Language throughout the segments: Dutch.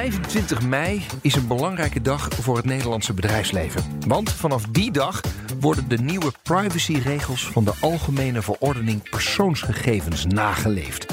25 mei is een belangrijke dag voor het Nederlandse bedrijfsleven. Want vanaf die dag worden de nieuwe privacyregels van de Algemene Verordening Persoonsgegevens nageleefd.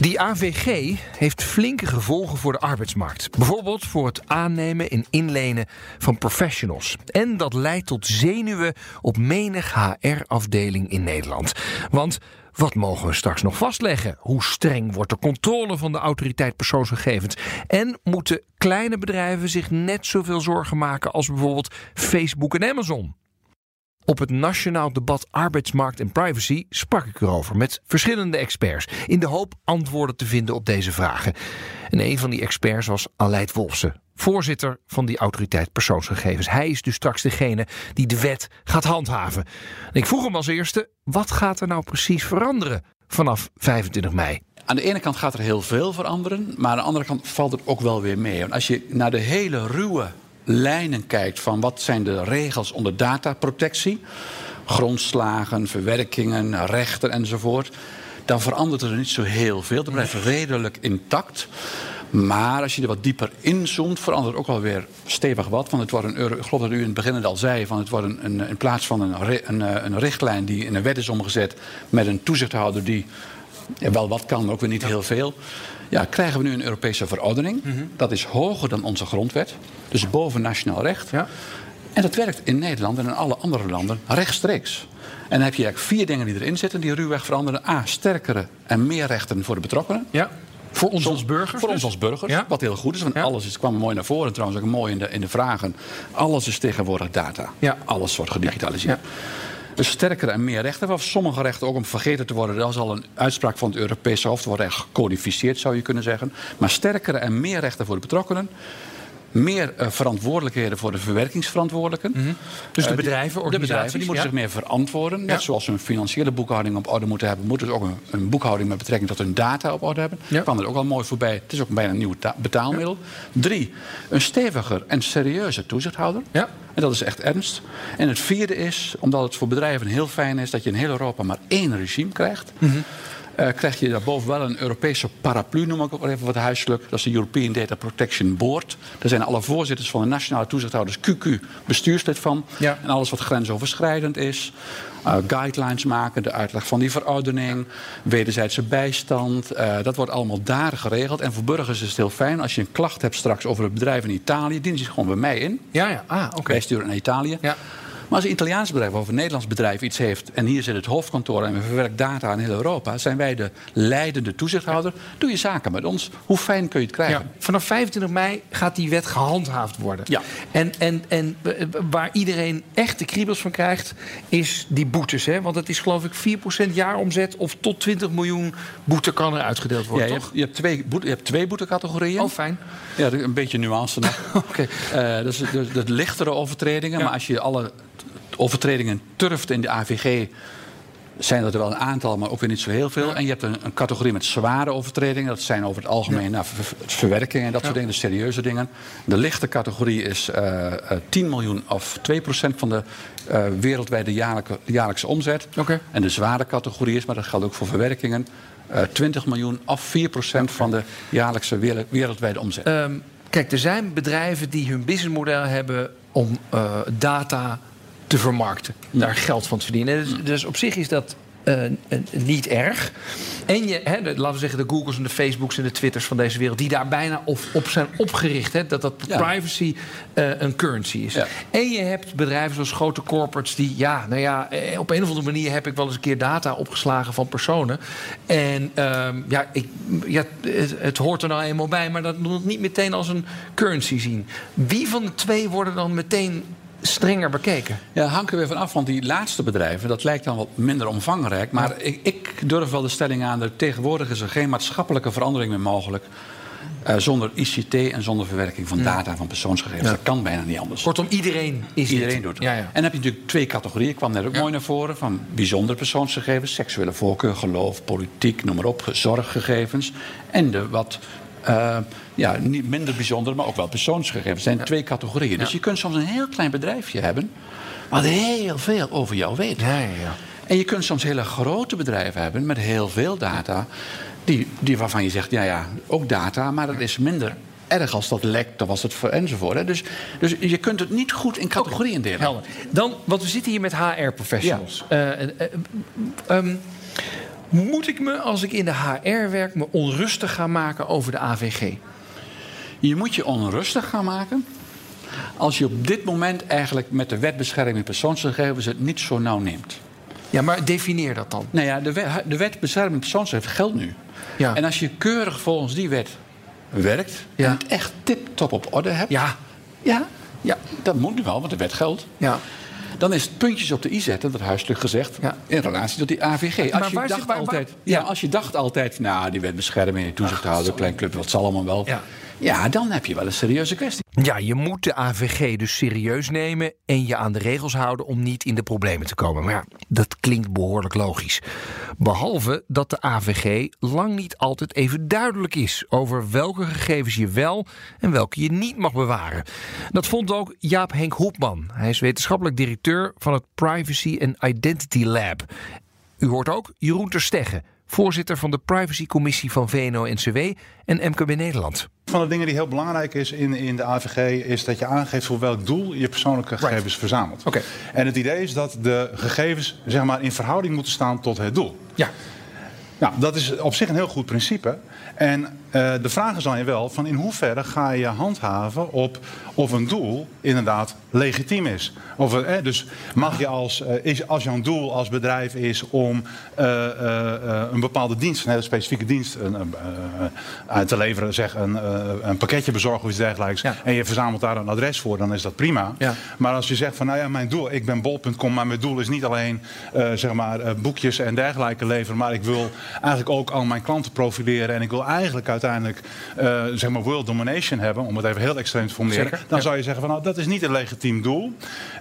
Die AVG heeft flinke gevolgen voor de arbeidsmarkt. Bijvoorbeeld voor het aannemen en inlenen van professionals. En dat leidt tot zenuwen op menig HR-afdeling in Nederland. Want wat mogen we straks nog vastleggen? Hoe streng wordt de controle van de autoriteit persoonsgegevens? En moeten kleine bedrijven zich net zoveel zorgen maken als bijvoorbeeld Facebook en Amazon? Op het Nationaal Debat Arbeidsmarkt en Privacy sprak ik erover met verschillende experts. In de hoop antwoorden te vinden op deze vragen. En een van die experts was Aleid Wolfsen, voorzitter van die autoriteit persoonsgegevens. Hij is dus straks degene die de wet gaat handhaven. En ik vroeg hem als eerste: wat gaat er nou precies veranderen vanaf 25 mei? Aan de ene kant gaat er heel veel veranderen, maar aan de andere kant valt het ook wel weer mee. Want als je naar de hele ruwe lijnen kijkt van wat zijn de regels onder dataprotectie, grondslagen, verwerkingen, rechten enzovoort, dan verandert er niet zo heel veel. Dat blijft redelijk intact. Maar als je er wat dieper inzoomt, verandert ook alweer stevig wat. Want het wordt een euro, ik geloof dat u in het begin het al zei, van het wordt een, een, in plaats van een, een, een richtlijn die in een wet is omgezet met een toezichthouder die wel wat kan, maar ook weer niet heel veel. Ja, krijgen we nu een Europese verordening. Dat is hoger dan onze grondwet. Dus boven nationaal recht. Ja. En dat werkt in Nederland en in alle andere landen rechtstreeks. En dan heb je eigenlijk vier dingen die erin zitten die ruwweg veranderen. A, sterkere en meer rechten voor de betrokkenen. Ja. Voor ons als burgers? Voor dus? ons als burgers, Ja. wat heel goed is. Want Ja. alles is, kwam mooi naar voren. Trouwens ook mooi in de, in de vragen. Alles is tegenwoordig data. Ja. Alles wordt gedigitaliseerd. Dus sterkere en meer rechten. Of sommige rechten ook om vergeten te worden. Dat is al een uitspraak van het Europese Hof. Wordt echt gecodificeerd, zou je kunnen zeggen. Maar sterkere en meer rechten voor de betrokkenen. Meer eh, verantwoordelijkheden voor de verwerkingsverantwoordelijken. Dus de Eh, die- bedrijven, De organisaties, bedrijven die moeten ja. zich meer verantwoorden. Net zoals ze een financiële boekhouding op orde moeten hebben, moeten ze ook een, een boekhouding met betrekking tot hun data op orde hebben. Ja. kwam er ook al mooi voorbij. Het is ook bijna een nieuw ta- betaalmiddel. Drie, een steviger en serieuze toezichthouder. Ja. En dat is echt ernst. En het vierde is, omdat het voor bedrijven heel fijn is dat je in heel Europa maar één regime krijgt. Mhm. Eh, krijg je daarboven wel een Europese paraplu, noem ik ook even wat huiselijk. Dat is de European Data Protection Board. Daar zijn alle voorzitters van de nationale toezichthouders QQ bestuurslid van. Ja. En alles wat grensoverschrijdend is. eh, guidelines maken, de uitleg van die verordening, wederzijdse bijstand. eh, dat wordt allemaal daar geregeld. En voor burgers is het heel fijn. Als je een klacht hebt straks over het bedrijf in Italië, dienen ze gewoon bij mij in. Ja, ja. Ah, oké. Wij sturen naar Italië. Ja. Maar als een Italiaans bedrijf of een Nederlands bedrijf iets heeft... en hier zit het hoofdkantoor en we verwerken data in heel Europa... zijn wij de leidende toezichthouder. Doe je zaken met ons. Hoe fijn kun je het krijgen? Ja, vanaf 25 mei gaat die wet gehandhaafd worden. Ja. En, en, en eh, waar iedereen echt de kriebels van krijgt, is die boetes. Hè? Want het is geloof ik 4% jaaromzet of tot 20 miljoen boete kan er uitgedeeld Ja, worden, je, toch? hebt, je, hebt twee boete, je hebt twee boetecategorieën. Oh, fijn. Ja, een beetje nuance nog. Oké. Eh, dat is de, de lichtere overtredingen. Ja. Maar als je alle overtredingen turft in de AVG... zijn er wel een aantal, maar ook weer niet zo heel veel. En je hebt een, een categorie met zware overtredingen. Dat zijn over het algemeen nou, ver- ver- verwerkingen en dat soort dingen. De serieuze dingen. De lichte categorie is eh, eh, 10 miljoen of 2% van de eh, wereldwijde jaarlijke, jaarlijkse omzet. Oké. En de zware categorie is, maar dat geldt ook voor verwerkingen... eh 20 miljoen of 4% van de jaarlijkse wereld- wereldwijde omzet. Ehm, kijk, er zijn bedrijven die hun businessmodel hebben om eh, data te vermarkten. Daar geld van te verdienen. Dus, dus op zich is dat eh, eh, niet erg. En je, hè, de- laten we zeggen, de Googles en de Facebooks en de Twitters van deze wereld, die daar bijna op, op zijn opgericht. Hè, dat dat Ja. privacy eh, een currency is. Ja. En je hebt bedrijven zoals grote corporates die, ja, nou ja, op een of andere manier heb ik wel eens een keer data opgeslagen van personen. En ehm, ja, ik, ja het, het hoort er nou eenmaal bij, maar dat moet het niet meteen als een currency zien. Wie van de twee worden dan meteen strenger bekeken? Ja, hangt er weer van af, want die laatste bedrijven, dat lijkt dan wat minder omvangrijk. Maar ik, ik durf wel de stelling aan, dat tegenwoordig is er geen maatschappelijke verandering meer mogelijk. eh, zonder ICT en zonder verwerking van data van persoonsgegevens. Ja. Dat kan bijna niet anders. Kortom, iedereen is Iedereen dit. doet het. Ja, ja. En dan heb je natuurlijk twee categorieën, ik kwam net ook mooi naar voren, van bijzondere persoonsgegevens, seksuele voorkeur, geloof, politiek, noem maar op, zorggegevens. En de wat eh, ja, niet minder bijzondere, maar ook wel persoonsgegevens. Het zijn twee categorieën. Dus je kunt soms een heel klein bedrijfje hebben, wat heel veel over jou weet. Ja, ja, ja. En je kunt soms hele grote bedrijven hebben met heel veel data. Die, die waarvan je zegt, ja ja, ook data, maar dat is minder erg als dat lekt, dan was het voor enzovoort. Hè. Dus, dus je kunt het niet goed in categorieën delen. Helder. Dan, want we zitten hier met HR-professionals. Eh, eh, ehm, moet ik me, als ik in de HR werk, me onrustig gaan maken over de AVG? Je moet je onrustig gaan maken als je op dit moment eigenlijk met de wet bescherming persoonsgegevens het niet zo nauw neemt. Ja, maar definieer dat dan. Nou ja, de wet, de wet bescherming persoonsgegevens geldt nu. Ja. En als je keurig volgens die wet werkt Ja. en het echt tip-top op orde hebt, Ja, ja, ja, dat moet nu wel, want de wet geldt. ja. Dan is het puntjes op de i zetten, dat huiselijk gezegd, Ja. in relatie tot die AVG. Maar Als je, dacht waar- altijd, ja. ja. als je dacht altijd, nou, die wet bescherming, die toezichthouder, klein club, wat zal allemaal wel. Ja. dan heb je wel een serieuze kwestie. Ja, je moet de AVG dus serieus nemen en je aan de regels houden om niet in de problemen te komen. Maar ja, dat klinkt behoorlijk logisch. Behalve dat de AVG lang niet altijd even duidelijk is over welke gegevens je wel en welke je niet mag bewaren. Dat vond ook Jaap Henk Hopman. Hij is wetenschappelijk directeur van het Privacy and Identity Lab. U hoort ook Jeroen Terstegge, voorzitter van de privacycommissie van VNO-NCW en MKB Nederland. Van de dingen die heel belangrijk is in, in de AVG is dat je aangeeft voor welk doel je persoonlijke gegevens verzamelt. Oké. En het idee is dat de gegevens zeg maar, in verhouding moeten staan tot het doel. Ja, Nou, dat is op zich een heel goed principe. En eh, de vraag is dan je wel van in hoeverre ga je handhaven op of een doel inderdaad legitiem is. Of, eh, dus mag je als, eh, is, als jouw doel als bedrijf is om een bepaalde dienst, een hele specifieke dienst uit te leveren, zeg een, een pakketje bezorgen of iets dergelijks, Ja. en je verzamelt daar een adres voor, dan is dat prima. Ja. Maar als je zegt van nou ja, mijn doel, ik ben bol.com, maar mijn doel is niet alleen zeg maar, boekjes en dergelijke leveren, maar ik wil eigenlijk ook al mijn klanten profileren en ik wil eigenlijk uiteindelijk eh, zeg maar world domination hebben, om het even heel extreem te formuleren. Zeker, Dan ja. zou je zeggen van nou, dat is niet een legitiem doel.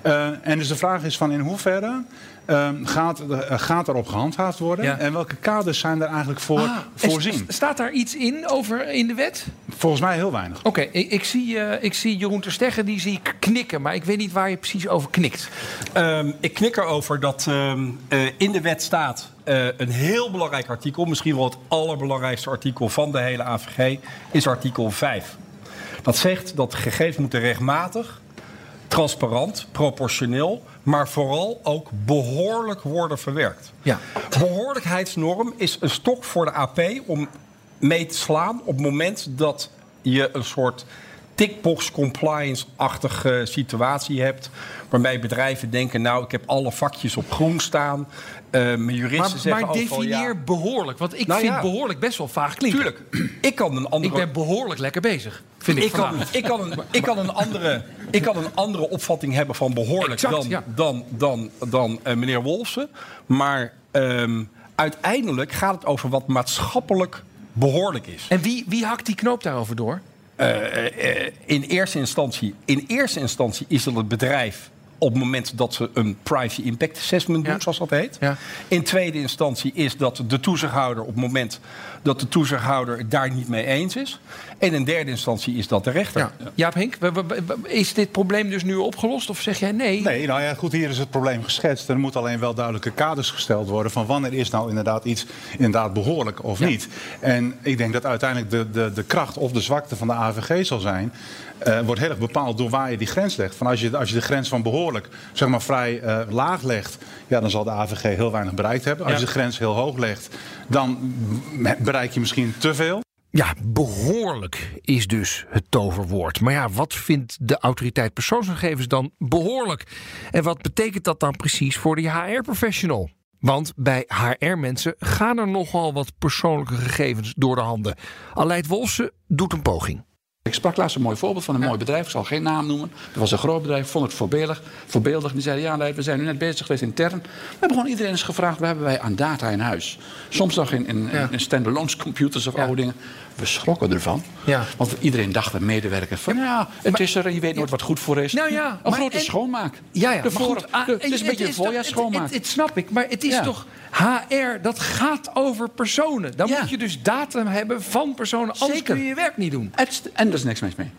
Eh, en dus de vraag is van in hoeverre eh, gaat, eh, gaat erop gehandhaafd worden Ja. en welke kaders zijn er eigenlijk voor Ah, en voorzien? st- Staat daar iets in over in de wet? Volgens mij heel weinig. Oké, ik, ik, zie, eh, ik zie Jeroen Terstegge, die zie ik knikken. Maar ik weet niet waar je precies over knikt. Ehm, ik knik erover dat ehm, eh, in de wet staat eh, een heel belangrijk artikel. Misschien wel het allerbelangrijkste artikel van de hele AVG. Is artikel 5. Dat zegt dat gegevens moeten rechtmatig, transparant, proportioneel. Maar vooral ook behoorlijk worden verwerkt. Ja. Behoorlijkheidsnorm is een stok voor de AP om mee te slaan op het moment dat je een soort tickbox compliance-achtige situatie hebt. Waarbij bedrijven denken, nou ik heb alle vakjes op groen staan. Eh, mijn juristen Maar, zeggen maar definieer ja. behoorlijk. Want ik Nou vind ja. behoorlijk best wel vaag klinken. Tuurlijk, ik kan een andere... Ik ben behoorlijk lekker bezig. Vind ik, ik kan, ik, kan een, ik, kan een andere, ik kan een andere opvatting hebben van behoorlijk Exact, dan, ja. dan, dan, dan eh, meneer Wolfsen. Maar ehm, uiteindelijk gaat het over wat maatschappelijk behoorlijk is. En wie, wie hakt die knoop daarover door? Eh, in, eerste instantie, in eerste instantie is dat het bedrijf op het moment dat ze een privacy impact assessment doen, Ja. zoals dat heet. Ja. In tweede instantie is dat de toezichthouder op het moment dat de toezichthouder het daar niet mee eens is. En in derde instantie is dat de rechter. Ja. Jaap Henk, is dit probleem dus nu opgelost? Of zeg jij nee? Nee, nou ja, goed, hier is het probleem geschetst. Er moet alleen wel duidelijke kaders gesteld worden van wanneer is nou inderdaad iets inderdaad behoorlijk of Ja. niet. En ik denk dat uiteindelijk de, de, de kracht of de zwakte van de AVG zal zijn. eh, wordt heel erg bepaald door waar je die grens legt. Van als, je, als je de grens van behoorlijk zeg maar, vrij eh, laag legt, ja, dan zal de AVG heel weinig bereikt hebben. Als je de grens heel hoog legt, dan bereik je misschien te veel. Ja, behoorlijk is dus het toverwoord. Maar ja, wat vindt de autoriteit persoonsgegevens dan behoorlijk? En wat betekent dat dan precies voor de HR-professional? Want bij HR-mensen gaan er nogal wat persoonlijke gegevens door de handen. Aleid Wolfsen doet een poging. Ik sprak laatst een mooi voorbeeld van een mooi bedrijf. Ik zal geen naam noemen. Dat was een groot bedrijf. Vond het voorbeeldig. voorbeeldig. Die zeiden, ja we zijn nu net bezig geweest intern. We hebben gewoon iedereen eens gevraagd... wat hebben wij aan data in huis? Soms nog in, in, Ja. in standalone computers of oude dingen. We schrokken ervan. Ja. Want iedereen dacht, de medewerkers... van ja, het is er en je weet nooit wat goed voor is. Nou ja, een grote en- schoonmaak. Ja, ja, De maar voor- goed, ah, de- het is een beetje een toch- voorjaars het- schoonmaak. Het, snap ik, maar het is Ja. toch HR, dat gaat over personen. Dan Ja. moet je dus data hebben van personen, anders Zeker. kun je je werk niet doen. Het- En er is niks mis mee.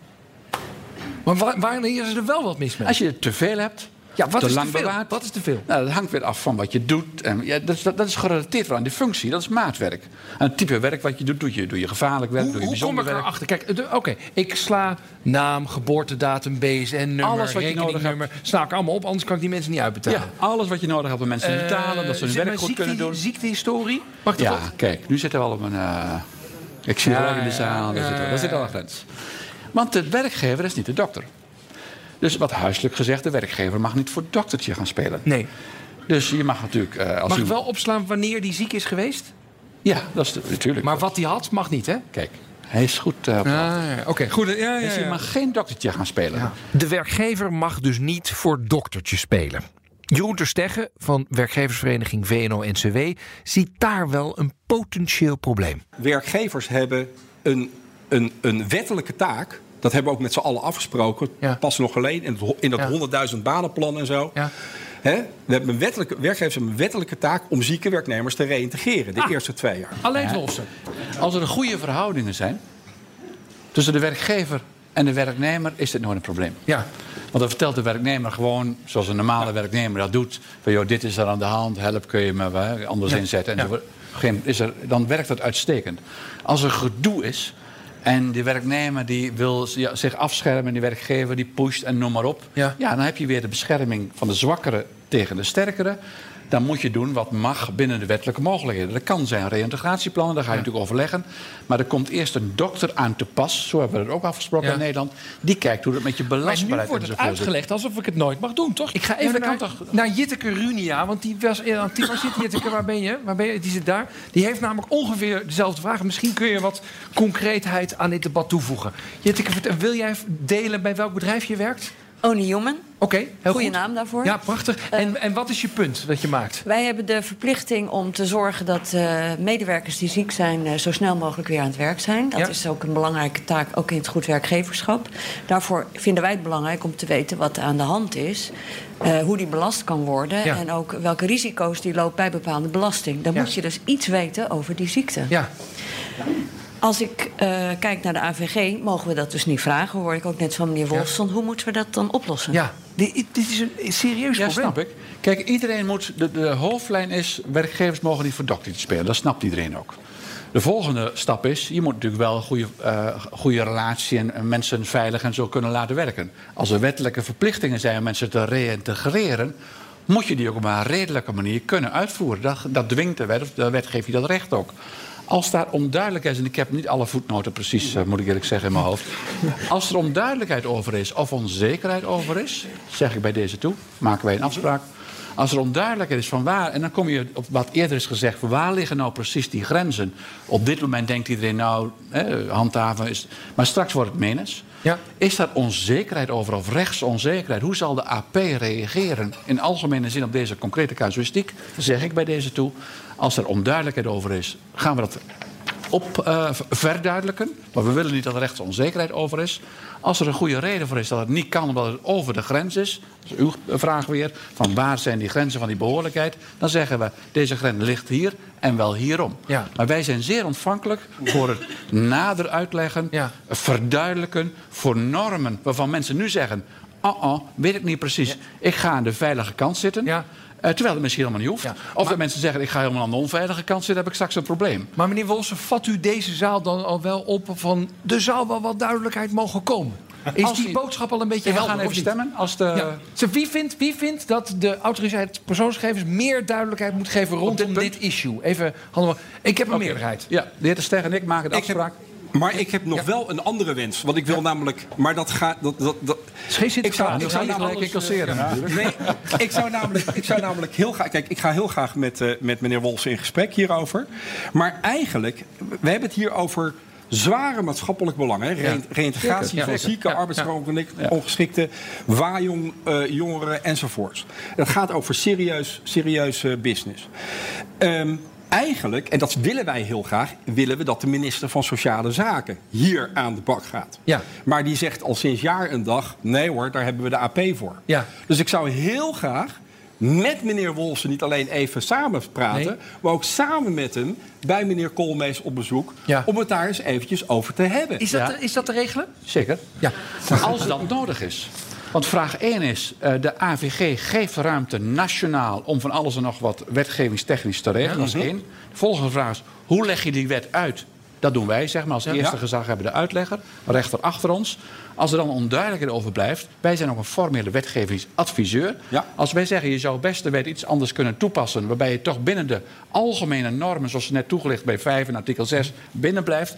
Maar wa- wanneer is er wel wat mis mee? Als je te veel hebt, Ja, wat te is lang te veel? bewaard. Wat is te veel? Nou, dat hangt weer af van wat je doet. En, ja, dat, is, dat, dat is gerelateerd aan die functie. Dat is maatwerk. En het type werk wat je doet, doe je, doe je gevaarlijk werk, Hoe, doe je hoe kom bijzonder ik werk. erachter? Kijk, oké, ik sla naam, geboortedatum, BSN-nummer, Alles wat je nodig rekeningnummer. Sla ik allemaal op, anders kan ik die mensen niet uitbetalen. Ja, alles wat je nodig hebt om mensen te betalen, dat ze hun Eh, werk goed kunnen doen. Ziektehistorie? Wacht Ja, even. kijk, nu zitten we al op een. eh, ik zie Ja, in de ja, zaal, daar ja, zit, ja, daar zit al een grens. Want de werkgever is niet de dokter. Dus wat huiselijk gezegd, de werkgever mag niet voor doktertje gaan spelen. Nee. Dus je mag natuurlijk. eh, als Mag u... ik wel opslaan wanneer die ziek is geweest? Ja, dat is de- natuurlijk. Maar wat hij had, mag niet, hè? Kijk, hij is goed. eh, op- Ah, ja. Oké, goed. Ja, ja, Dus je ja. mag geen doktertje gaan spelen. De werkgever mag dus niet voor doktertje spelen. Jeroen Terstegge van werkgeversvereniging VNO-NCW ziet daar wel een potentieel probleem. Werkgevers hebben een, een, een wettelijke taak. Dat hebben we ook met z'n allen afgesproken. Ja. Pas nog geleden in, het in dat Ja. 100.000 banenplan en zo. Ja. Hè? We hebben een wettelijke, werkgevers hebben een wettelijke taak om zieke werknemers te reïntegreren. De Ah. eerste twee jaar. Alleen lossen. Als er goede verhoudingen zijn tussen de werkgever en de werknemer, is dit nooit een probleem. Ja. Want dan vertelt de werknemer gewoon, zoals een normale werknemer dat doet: van joh, dit is er aan de hand, help, kun je me anders Ja. inzetten. Ja. En geen, is er, dan werkt dat uitstekend. Als er gedoe is en die werknemer die wil ja, zich afschermen, en die werkgever die pusht en noem maar op, Ja. dan heb je weer de bescherming van de zwakkere tegen de sterkere. Dan moet je doen wat mag binnen de wettelijke mogelijkheden. Dat kan zijn reïntegratieplannen, daar ga je natuurlijk overleggen. Maar er komt eerst een dokter aan te pas, zo hebben we het ook afgesproken Ja. in Nederland. Die kijkt hoe het met je Maar nu belastbaarheid wordt het uitgelegd alsof ik het nooit mag doen, toch? Ik ga even dat naar, toch? naar Jitteke Runia, want die was... eh, waar zit Jitteke? Waar ben je? Waar ben je? Die zit daar. Die heeft namelijk ongeveer dezelfde vraag. Misschien kun je wat concreetheid aan dit debat toevoegen. Jitteke, wil jij delen bij welk bedrijf je werkt? Only Human. Oké, heel Goeie goed. naam daarvoor. Ja, prachtig. En, en wat is je punt dat je maakt? Wij hebben de verplichting om te zorgen dat eh, medewerkers die ziek zijn... eh, zo snel mogelijk weer aan het werk zijn. Dat Ja. is ook een belangrijke taak, ook in het goed werkgeverschap. Daarvoor vinden wij het belangrijk om te weten wat aan de hand is. eh, hoe die belast kan worden. Ja. En ook welke risico's die loopt bij bepaalde belasting. Dan Ja. moet je dus iets weten over die ziekte. Ja, Als ik eh, kijk naar de AVG, mogen we dat dus niet vragen. Hoor ik ook net van meneer Wolfson. Hoe moeten we dat dan oplossen? ja. Dit, dit is een serieus Ja, probleem. snap ik. Kijk, iedereen moet. De, de hoofdlijn is: werkgevers mogen niet voor doktertje spelen. Dat snapt iedereen ook. De volgende stap is: je moet natuurlijk wel een goede, eh, goede relatie en, en mensen veilig en zo kunnen laten werken. Als er wettelijke verplichtingen zijn om mensen te reïntegreren, moet je die ook op een redelijke manier kunnen uitvoeren. Dat, dat dwingt de wet, of de wet geeft je dat recht ook. Als daar onduidelijkheid is, en ik heb niet alle voetnoten precies, eh, moet ik eerlijk zeggen, in mijn hoofd. Als er onduidelijkheid over is of onzekerheid over is, zeg ik bij deze toe, maken wij een afspraak. Als er onduidelijkheid is van waar, en dan kom je op wat eerder is gezegd, waar liggen nou precies die grenzen? Op dit moment denkt iedereen nou, hè, handhaven is. Maar straks wordt het menens. Ja. Is dat onzekerheid over of rechtsonzekerheid? Hoe zal de AP reageren in algemene zin op deze concrete casuïstiek? Zeg ik bij deze toe. Als er onduidelijkheid over is, gaan we dat op eh, verduidelijken. Maar we willen niet dat er rechtsonzekerheid over is. Als er een goede reden voor is dat het niet kan omdat het over de grens is. Dat is uw vraag weer. Van waar zijn die grenzen van die behoorlijkheid? Dan zeggen we deze grens ligt hier en wel hierom. Ja. Maar wij zijn zeer ontvankelijk voor het nader uitleggen, Ja. verduidelijken voor normen waarvan mensen nu zeggen: oh, oh, weet ik niet precies. Ik ga aan de veilige kant zitten. Eh, terwijl het misschien helemaal niet hoeft. Ja. Of dat mensen zeggen: ik ga helemaal aan de onveilige kant zitten, heb ik straks een probleem. Maar meneer Wolsen, vat u deze zaal dan al wel op van... er zou wel wat duidelijkheid mogen komen? Is die die- boodschap al een beetje we helder? gaan even stemmen. Als de, Ja. Wie, vindt, wie vindt dat de autoriteit persoonsgegevens meer duidelijkheid moet geven rondom dit issue? Even, we- ik heb een meerderheid. Ja, de heer De Ster en ik maken de Ik heb, afspraak. Maar ik heb nog wel een andere wens. Want ik wil namelijk. Maar dat gaat. Dat, dat, dat, geen ik zou, ik zou namelijk, Nee, ik zou namelijk, ik zou namelijk heel graag. Kijk, ik ga heel graag met, eh, met meneer Wolfs in gesprek hierover. Maar eigenlijk, we hebben het hier over zware maatschappelijk belangen. hè. Re- Reïntegratie van zieken, Ja, arbeidsongeschikten, waaijong, eh, jongeren enzovoorts. Het gaat over serieus, serieus eh, business. Ehm, eigenlijk, en dat willen wij heel graag, willen we dat de minister van Sociale Zaken hier aan de bak gaat. Ja. Maar die zegt al sinds jaar en dag: nee hoor, daar hebben we de AP voor. Ja. Dus ik zou heel graag met meneer Wolfsen niet alleen even samen praten, Nee. maar ook samen met hem bij meneer Koolmees op bezoek. Ja. Om het daar eens eventjes over te hebben. Is dat, Ja. is dat te regelen? Zeker. Ja. Als dat nodig is. Want vraag 1 is, uh, de AVG geeft ruimte nationaal... om van alles en nog wat wetgevingstechnisch te regelen. Dat is één. De volgende vraag is, hoe leg je die wet uit? Dat doen wij, zeg maar, als eerste gezag hebben de uitlegger, rechter achter ons. Als er dan onduidelijkheid over blijft, wij zijn ook een formele wetgevingsadviseur. Ja. Als wij zeggen, je zou best de wet iets anders kunnen toepassen, waarbij je toch binnen de algemene normen, zoals net toegelicht bij 5 en artikel 6, binnen blijft,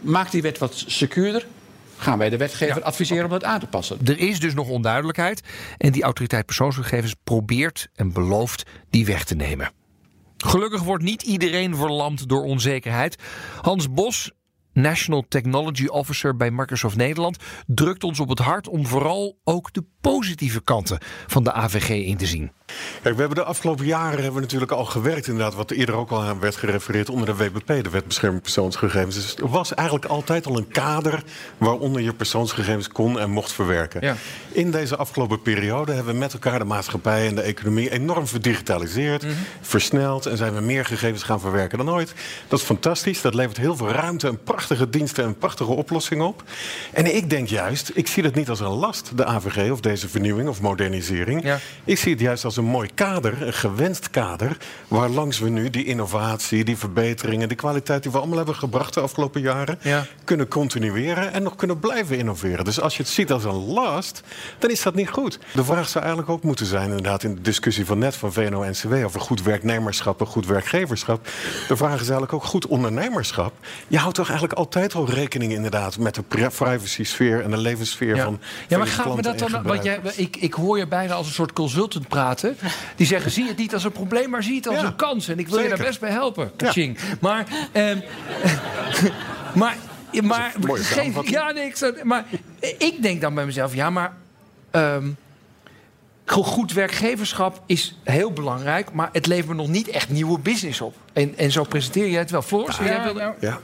maakt die wet wat secuurder, gaan wij de wetgever adviseren om dat aan te passen. Er is dus nog onduidelijkheid en die autoriteit persoonsgegevens probeert en belooft die weg te nemen. Gelukkig wordt niet iedereen verlamd door onzekerheid. Hans Bos, National Technology Officer bij Microsoft Nederland, drukt ons op het hart om vooral ook de positieve kanten van de AVG in te zien. Kijk, we hebben de afgelopen jaren hebben we natuurlijk al gewerkt, inderdaad, wat eerder ook al aan werd gerefereerd onder de WBP, de Wet Bescherming Persoonsgegevens. Dus er was eigenlijk altijd al een kader waaronder je persoonsgegevens kon en mocht verwerken. Ja. In deze afgelopen periode hebben we met elkaar de maatschappij en de economie enorm verdigitaliseerd, Mhm. versneld en zijn we meer gegevens gaan verwerken dan ooit. Dat is fantastisch, dat levert heel veel ruimte en prachtige diensten en prachtige oplossingen op. En ik denk juist, ik zie dat niet als een last, de AVG of deze vernieuwing of modernisering. Ja. Ik zie het juist als een mooi kader, een gewenst kader, waar langs we nu die innovatie, die verbeteringen, die kwaliteit die we allemaal hebben gebracht de afgelopen jaren, Ja. kunnen continueren en nog kunnen blijven innoveren. Dus als je het ziet als een last, dan is dat niet goed. De vraag zou eigenlijk ook moeten zijn, inderdaad, in de discussie van net van VNO-NCW over goed werknemerschap en goed werkgeverschap. De vraag is eigenlijk ook goed ondernemerschap. Je houdt toch eigenlijk altijd al rekening inderdaad met de pri- privacy-sfeer en de levenssfeer van. Ja, maar me klanten dat dan... Jij, ik, ik hoor je bijna als een soort consultant praten. Die zeggen, zie het niet als een probleem, maar zie het als Ja, een kans. En ik wil je daar best bij helpen. Ja. Kaching. Maar... ehm, maar... Maar, geef, ja, nee, ik, zou- maar ik denk dan bij mezelf, ja, maar ehm, Goed werkgeverschap is heel belangrijk, maar het levert me nog niet echt nieuwe business op. En, en zo presenteer je het wel. Floris, jij wilde- nou, Ja.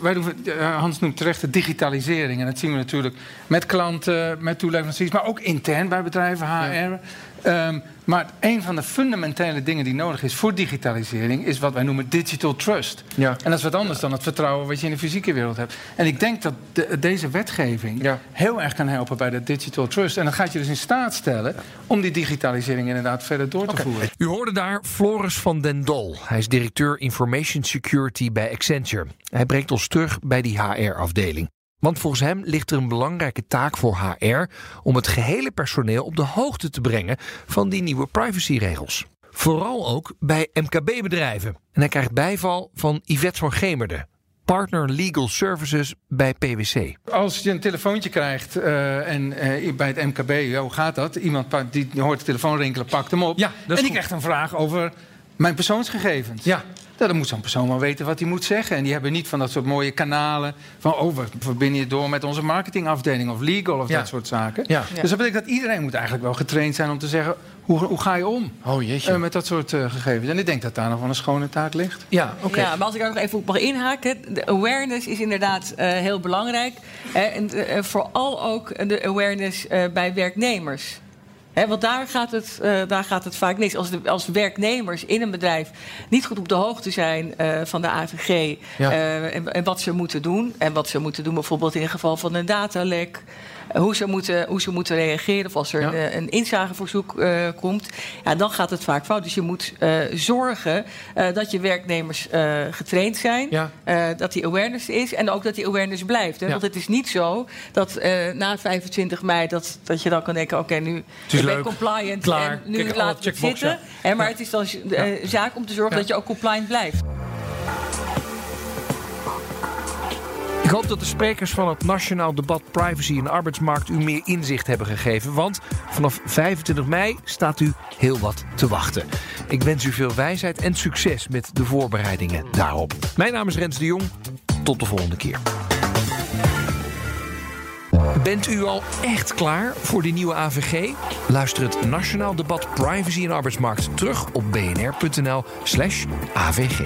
Wij, doen, eh, Hans noemt terecht de digitalisering. En dat zien we natuurlijk met klanten, met toeleveranciers, maar ook intern bij bedrijven, HR. Ehm, maar een van de fundamentele dingen die nodig is voor digitalisering is wat wij noemen digital trust. Ja. En dat is wat anders dan het vertrouwen wat je in de fysieke wereld hebt. En ik denk dat de- deze wetgeving Ja. heel erg kan helpen bij de digital trust. En dat gaat je dus in staat stellen om die digitalisering inderdaad verder door te voeren. U hoorde daar Floris van den Dol. Hij is directeur Information Security bij Accenture. Hij brengt ons terug bij die HR-afdeling. Want volgens hem ligt er een belangrijke taak voor HR om het gehele personeel op de hoogte te brengen van die nieuwe privacyregels. Vooral ook bij MKB-bedrijven. En hij krijgt bijval van Yvette van Gemerde, partner Legal Services bij PwC. Als je een telefoontje krijgt eh, en eh, bij het MKB, ja, hoe gaat dat? Iemand pakt- die hoort de telefoon rinkelen, pakt hem op. Ja, en die goed. krijgt een vraag over mijn persoonsgegevens. Ja. Dan moet zo'n persoon wel weten wat hij moet zeggen. En die hebben niet van dat soort mooie kanalen. Van, oh, we verbinden je door met onze marketingafdeling of legal of Ja. dat soort zaken. Ja. Dus dat betekent dat iedereen moet eigenlijk wel getraind zijn om te zeggen... hoe, hoe ga je om Oh jeetje. eh, met dat soort eh, gegevens? En ik denk dat daar nog wel een schone taak ligt. ja, oké. Ja, maar als ik daar nog even op mag inhaken. De awareness is inderdaad eh, heel belangrijk. Hè, en vooral ook de awareness eh, bij werknemers. Want daar gaat, het, eh, daar gaat het vaak mis. Als, de, als werknemers in een bedrijf niet goed op de hoogte zijn eh, van de AVG... Ja. eh, en, en wat ze moeten doen. En wat ze moeten doen bijvoorbeeld in het geval van een datalek... Hoe ze, moeten, hoe ze moeten reageren of als er Ja. een, eh, een inzageverzoek eh, komt, ja, dan gaat het vaak fout. Dus je moet eh, zorgen dat je werknemers getraind zijn, Ja. dat die awareness is en ook dat die awareness blijft. Hè? Want het is niet zo dat na 25 mei dat, dat je dan kan denken: oké, nu ben ik leuk. compliant Klaar. en nu Kijk, laat ik het zitten. Hè, maar het is dan zaak om te zorgen dat je ook compliant blijft. Ik hoop dat de sprekers van het Nationaal Debat Privacy en Arbeidsmarkt u meer inzicht hebben gegeven. Want vanaf 25 mei staat u heel wat te wachten. Ik wens u veel wijsheid en succes met de voorbereidingen daarop. Mijn naam is Rens de Jong. Tot de volgende keer. Bent u al echt klaar voor die nieuwe AVG? Luister het Nationaal Debat Privacy en Arbeidsmarkt terug op bnr.nl/slash AVG.